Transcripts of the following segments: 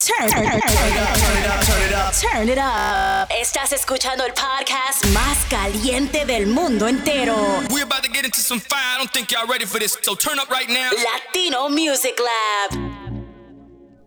Turn, turn, turn, it up, turn it up, turn it up. Estás escuchando el podcast más caliente del mundo entero. We're about to get into some fire. I don't think y'all ready for this. So turn up right now. Latino Music Lab.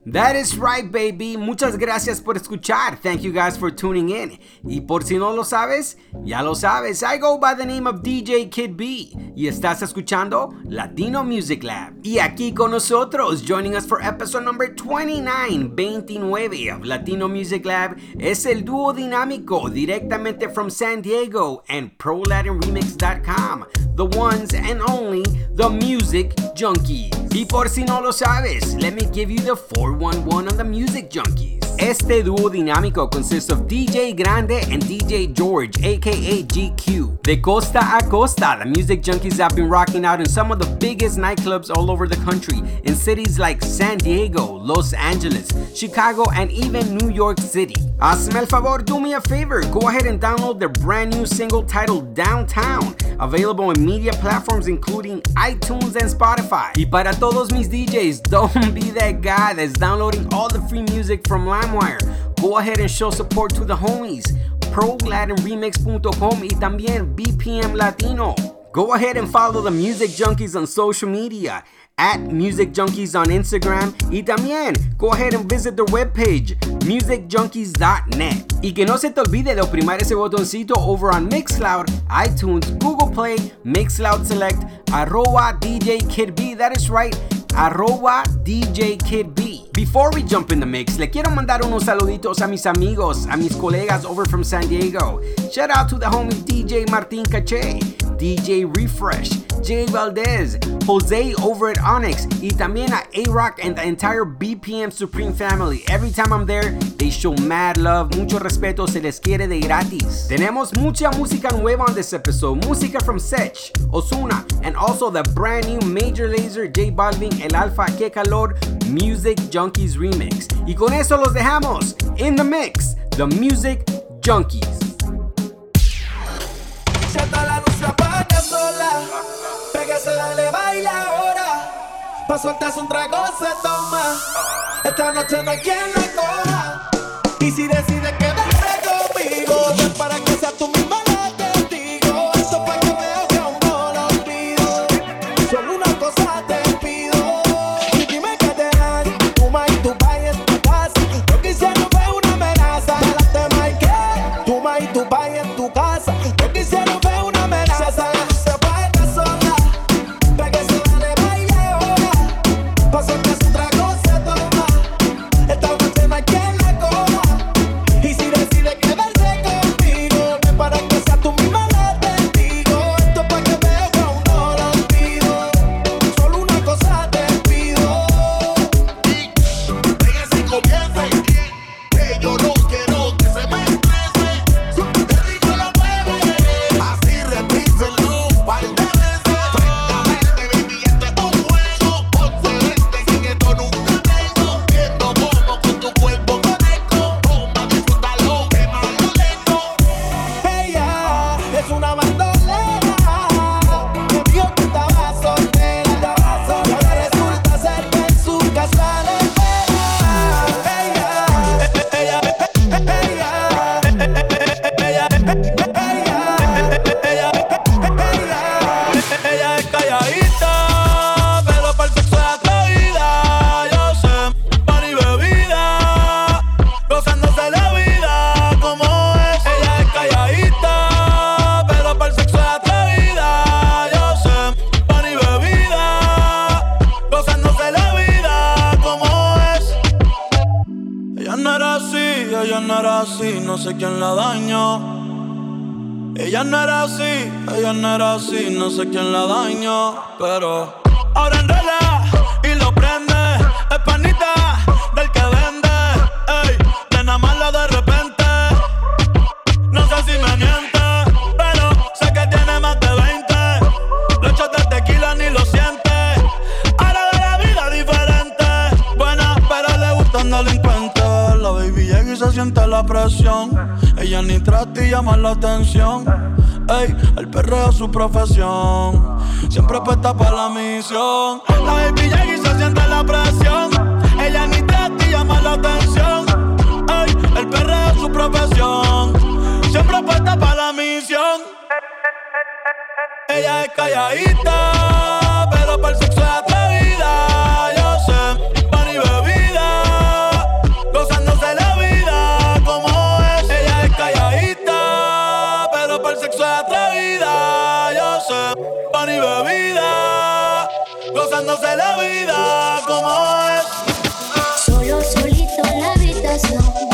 That is right, baby. Muchas gracias por escuchar. Thank you guys for tuning in. Y por si no lo sabes, ya lo sabes. I go by the name of DJ Kid B. Y estás escuchando Latino Music Lab. Y aquí con nosotros, joining us for episode number 29, 29 of Latino Music Lab, es el dúo dinámico directamente from San Diego and ProLatinRemix.com. The ones and only, the Music Junkies. Y por si no lo sabes, let me give you the 411 on the Music Junkies. Este dúo dinámico consists of DJ Grande and DJ George, aka GQ. De costa a costa, the Music Junkies have been rocking out in some of the biggest nightclubs all over the country, in cities like San Diego, Los Angeles, Chicago, and even New York City. Hazme el favor, do me a favor, go ahead and download their brand new single titled Downtown, available in media platforms including iTunes and Spotify. Y para todos mis DJs, don't be that guy that's downloading all the free music from LimeWire. Go ahead and show support to the homies. ProLatinRemix.com y también BPM Latino. Go ahead and follow the Music Junkies on social media at Music Junkies on Instagram y también go ahead and visit their webpage musicjunkies.net. Y que no se te olvide de oprimir ese botoncito over on Mixcloud, iTunes, Google Play, Mixcloud Select, arroba DJ Kid B, that is right, arroba DJ Kid B. Before we jump in the mix, le quiero mandar unos saluditos a mis amigos, a mis colegas over from San Diego. Shout out to the homie DJ Martin Cache, DJ Refresh, Jay Valdez, Jose over at Onyx, y también a A-Rock and the entire BPM Supreme family. Every time I'm there, they show mad love, mucho respeto, se les quiere de gratis. Tenemos mucha música nueva on this episode, música from Sech, Osuna, and also the brand new Major Laser J Balvin El Alfa Que Calor Music Junkies remix. Y con eso los dejamos in the mix, the Music Junkies. Pégase, dale, baila ahora. Pa' soltarse un trago se toma. Esta noche no hay quien la coja. Y si decide quedarse conmigo, es para que sea tú misma sé quién la dañó. Ella no era así, ella no era así, no sé quién la dañó, pero ahora enreda y lo prende, siente la presión. Ella ni trata y llama la atención. Ey, el perreo es su profesión. Siempre apuesta para la misión. La baby y se siente la presión. Ella ni trata y llama la atención. Ey, el perreo es su profesión. Siempre apuesta para la misión. Ella es calladita la vida como es. Solo solito en la habitación.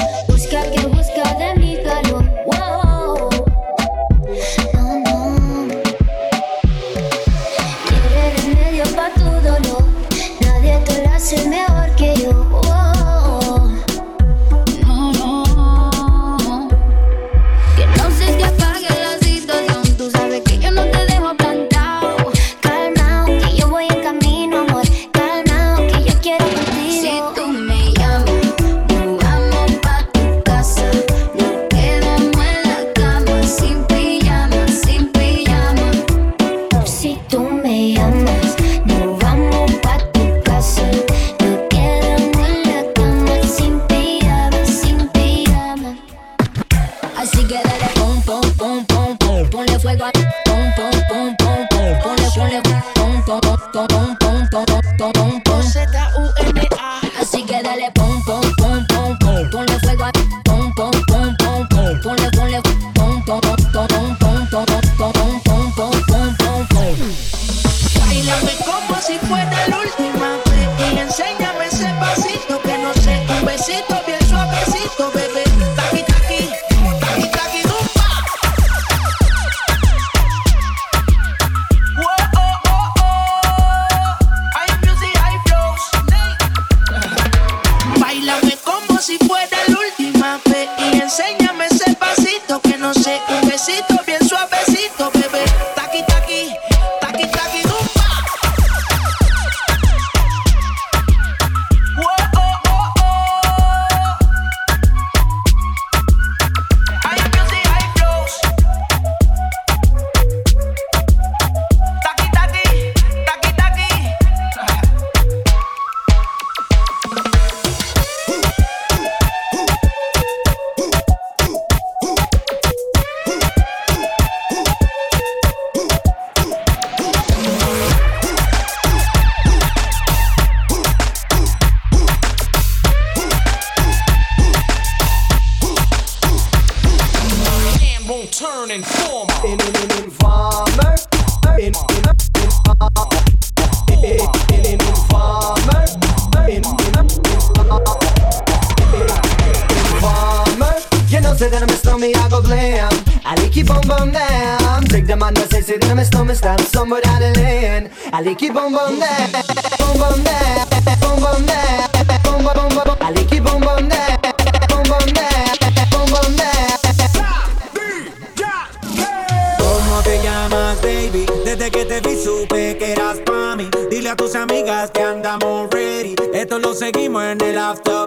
seguimos en el after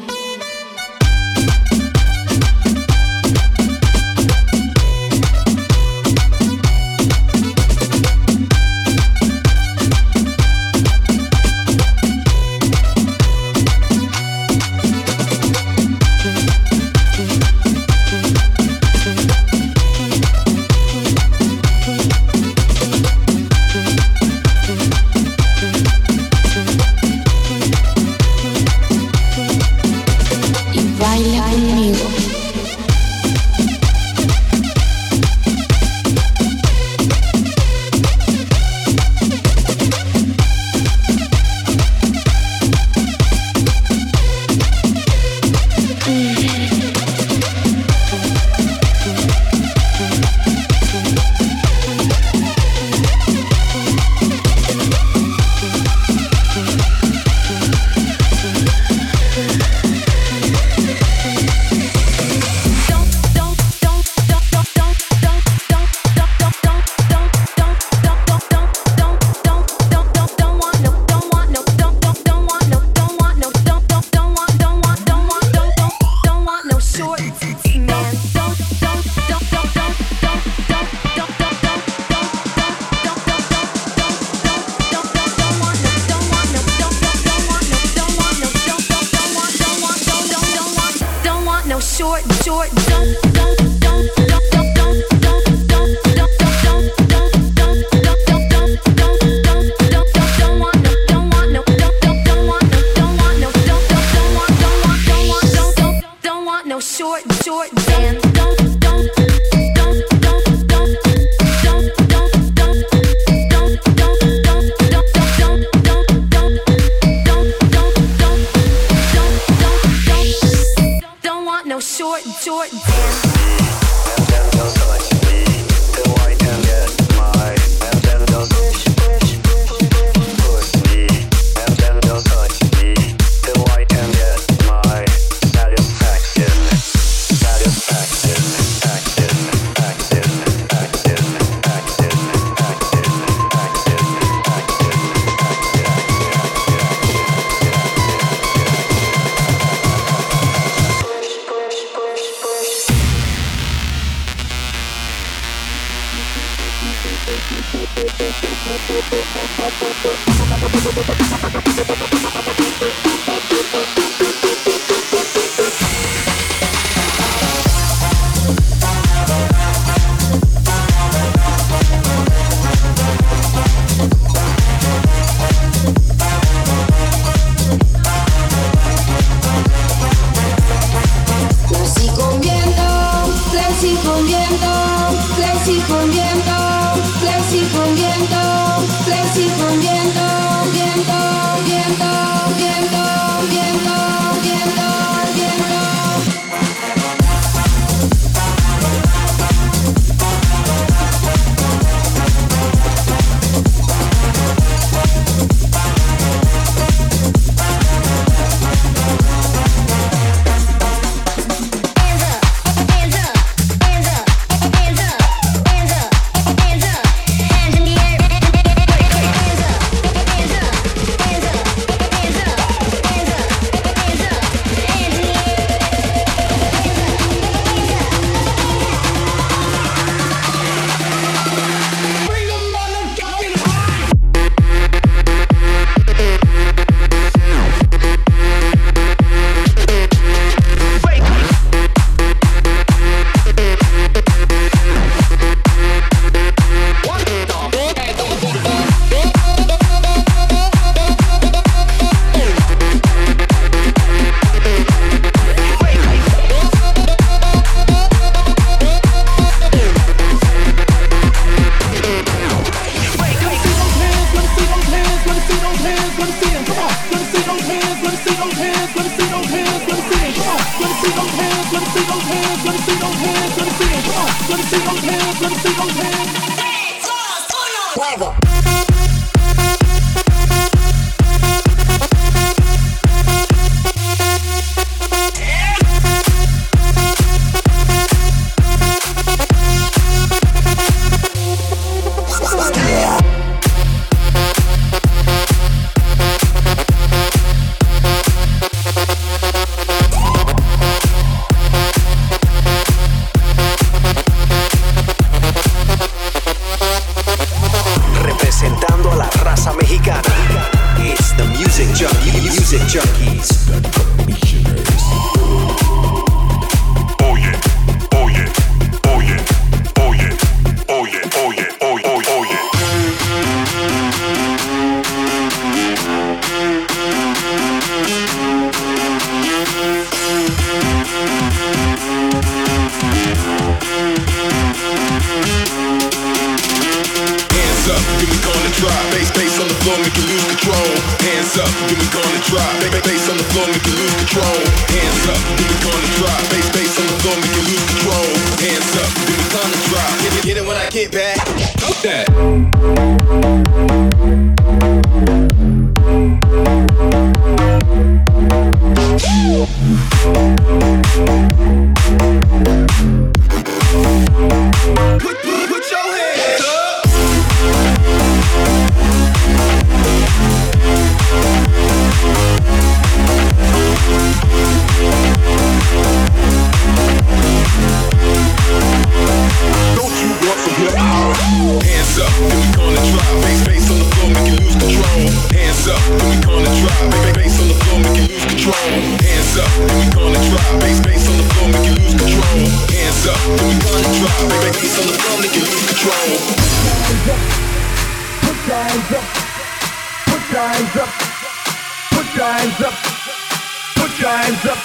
hands up.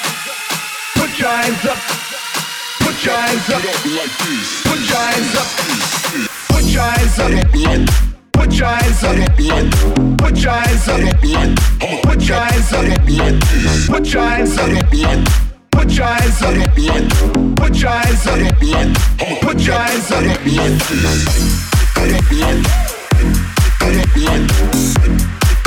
Put your hands up. Put your hands up. Put your hands up. Put your hands up. Put your hands up. Put your hands up. Put your hands up. Put your hands up. Put your hands up. Put your hands up. Put your hands up. Put your hands up.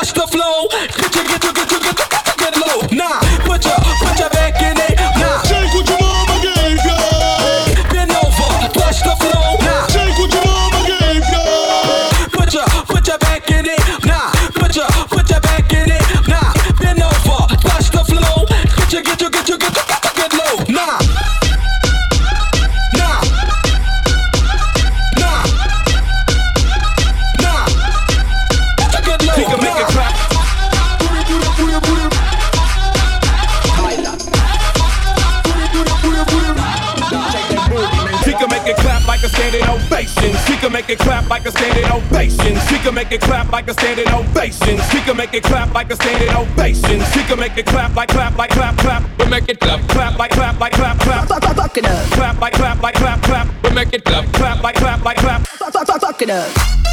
watch the flow. Get your, get your, can make it clap like a standing ovation. She can make it clap like a standing ovation. She can make it clap like clap like clap clap. We make it clap clap like clap like clap clap. Fuck fuck fuck it up. Clap like clap like clap clap. We make it clap clap like clap like clap. Clap clap clap. it up.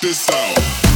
this out.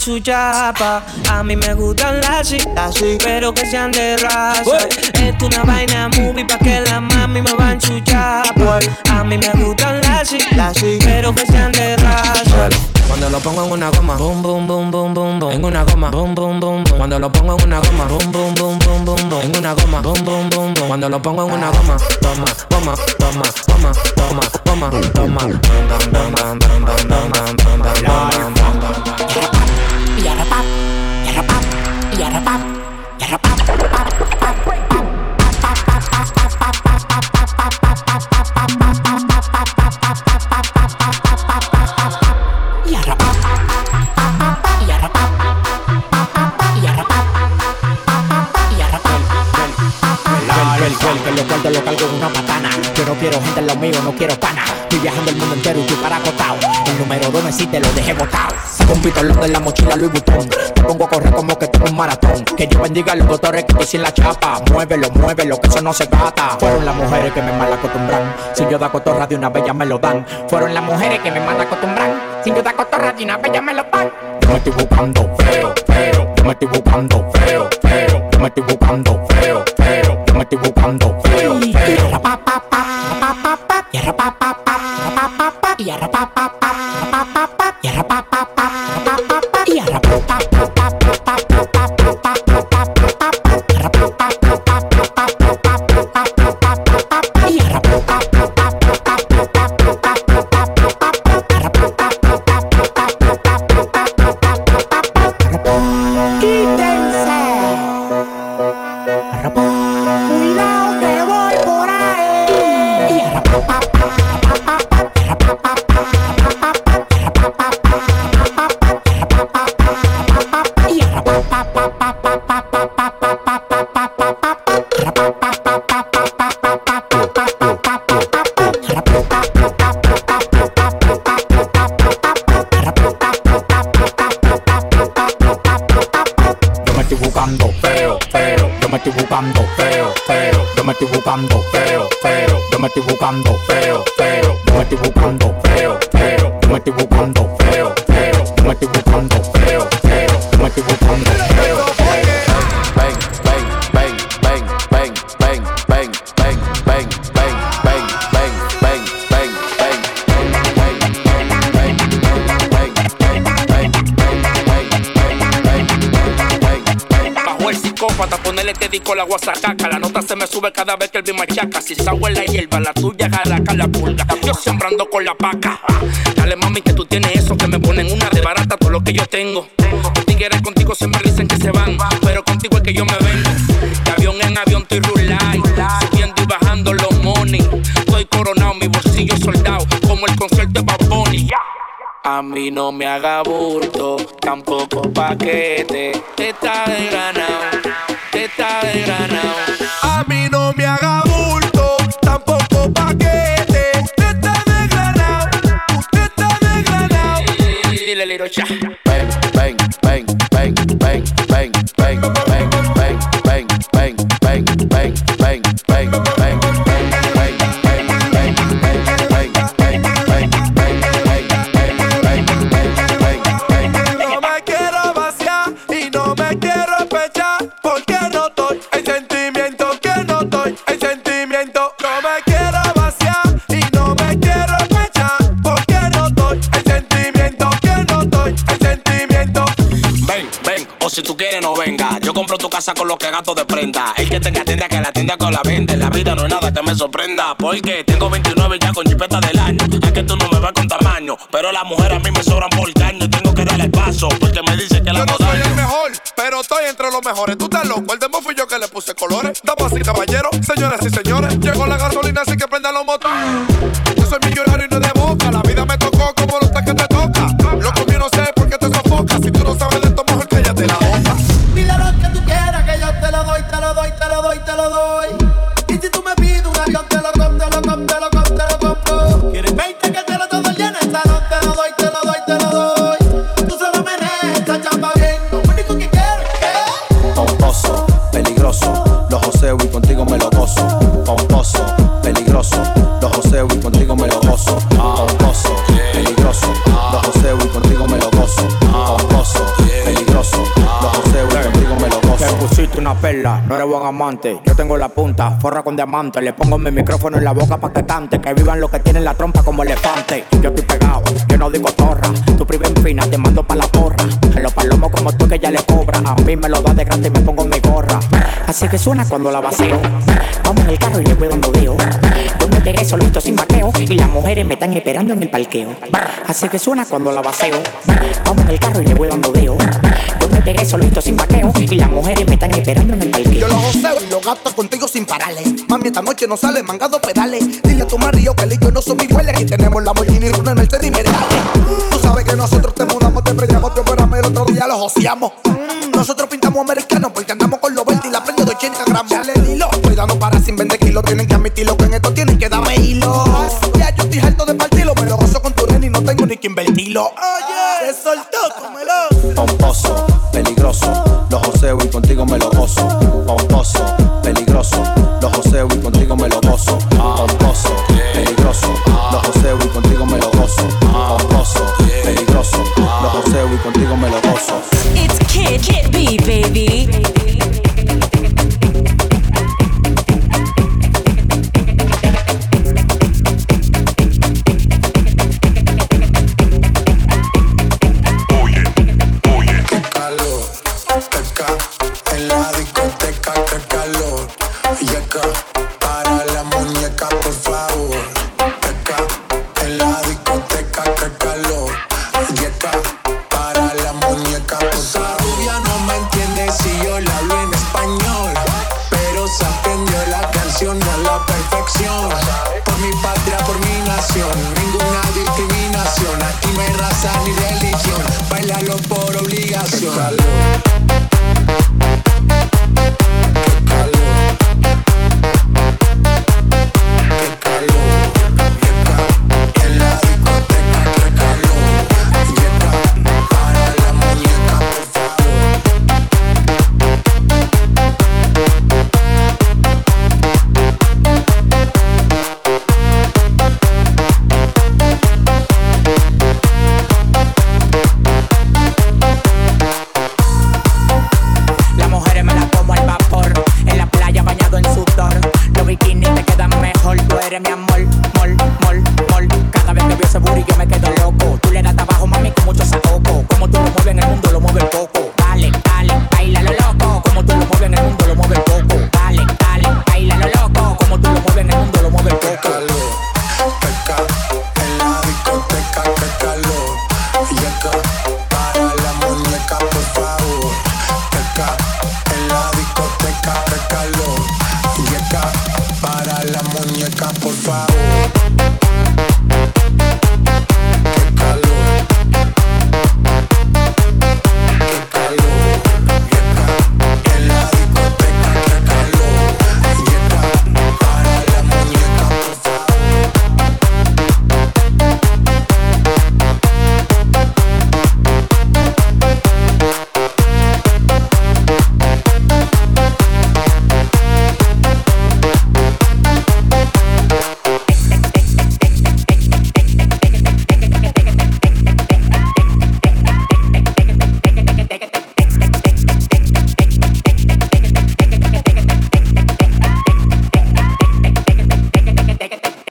Su chapa. A mí me gustan las así, pero que sean de raza. Esto una vaina movie pa' que la mami me van su chapa. A mí me gustan las así, pero que sean de raza. Cuando lo pongo en una goma, boom, boom, boom, boom, boom, boom. En una goma, boom, boom, boom, boom. Cuando lo pongo en una goma, boom, boom, boom, boom, boom, boom. En una goma, boom, boom, boom, boom. Cuando lo pongo en una goma, toma, goma, toma, goma, toma, goma, toma. Bam, bam, bam, bam, bam, bam, bam, bam, bam, quiero no pana. Estoy viajando el mundo entero y estoy para acotado. El número dos me sí te lo dejé botado. Un pistolón en la mochila Louis Vuitton. Te pongo a correr como que tengo un maratón. Que yo bendiga a los doctores que dicen la chapa. Muévelo, muévelo, que eso no se gata. Fueron las mujeres que me mal acostumbran. Si yo da cotorra de una bella me lo dan. Fueron las mujeres que me mal acostumbran. Si yo da cotorra de una bella me lo dan. Yo me estoy buscando feo, feo. Yo me estoy buscando feo, feo. Yo me estoy buscando feo, feo. Yo me estoy buscando feo, feo. pa pa pa, pa y pa pa pa, pa pa y pa pa pa, pa pa me estoy buscando, feo, feo, yo me estoy buscando, feo, feo, yo me estoy buscando. Te la nota se me sube cada vez que el beat machaca. Si sour la hierba, la tuya jalaca la pulga. Yo sembrando con la paca. Dale mami que tú tienes eso que me ponen una de barata todo lo que yo tengo. Los tigres contigo siempre dicen que se van, pero contigo es que yo me vengo. De avión en avión estoy rulay, subiendo y bajando los money. Estoy coronado, mi bolsillo soldado, como el concierto de Bad Bunny. A mí no me haga bulto, tampoco paquete. Está de granado, está de granado haga tampoco paquete. Usted está desgranado, usted está desgranado. Dile, el Lirocha. De prenda. El que tenga tienda que la tienda con la vende. La vida no es nada que me sorprenda. Porque tengo 29 ya con chipeta del año. Es que tú no me vas con tamaño. Pero las mujeres a mí me sobran por caño. Y tengo que darle paso. Porque me dice que la Yo no soy el daño. mejor, pero estoy entre los mejores. Tú estás loco, el demo fui yo que le puse colores. Damas y caballeros, señoras y señores. Llegó la gasolina, así que prendan los motores. Yo soy millonario no eres buen amante. Yo tengo la punta, forra con diamante. Le pongo mi micrófono en la boca pa' que cante. Que vivan los que tienen la trompa como elefante. Yo estoy pegado, yo no digo torra. Tu prima en fina, te mando pa' la porra. En los palomos como tú que ya le cobra. A mí me lo da de grande y me pongo mi gorra. Así que suena cuando la vacío. Vamos en el carro y le voy dando veo. Yo me pegué solito sin vaqueo. Y las mujeres me están esperando en el parqueo. Así que suena cuando la vacío. Vamos en el carro y le voy dando veo. Pegué solito sin vaqueo. Y las mujeres me están esperando en el parqueo. Yo lo joseo y lo gasto contigo sin pararle. Mami, esta noche no sale mangado pedales. Dile a tu marido que el yo no son iguales. Aquí tenemos la Lamborghini Runa en el Mercedes y Mercedes. Tú sabes que nosotros te mudamos, te prendamos, te operamos y el otro día los joseamos. Nosotros pintamos americanos porque andamos con los verdes y la prendo de 80 gramos. Dale el hilo, cuidado para kilos. Tienen que admitirlo que en esto tienen que darme hilo. Ya yo estoy harto de partirlo, me lo gozo con tu nene y no tengo ni que invertirlo. Oye, se soltó, cómelo. Pomposo, peligroso, los joseo y contigo me lo gozo. Pomposo, peligroso, los joseo y contigo me lo gozo. Pomposo,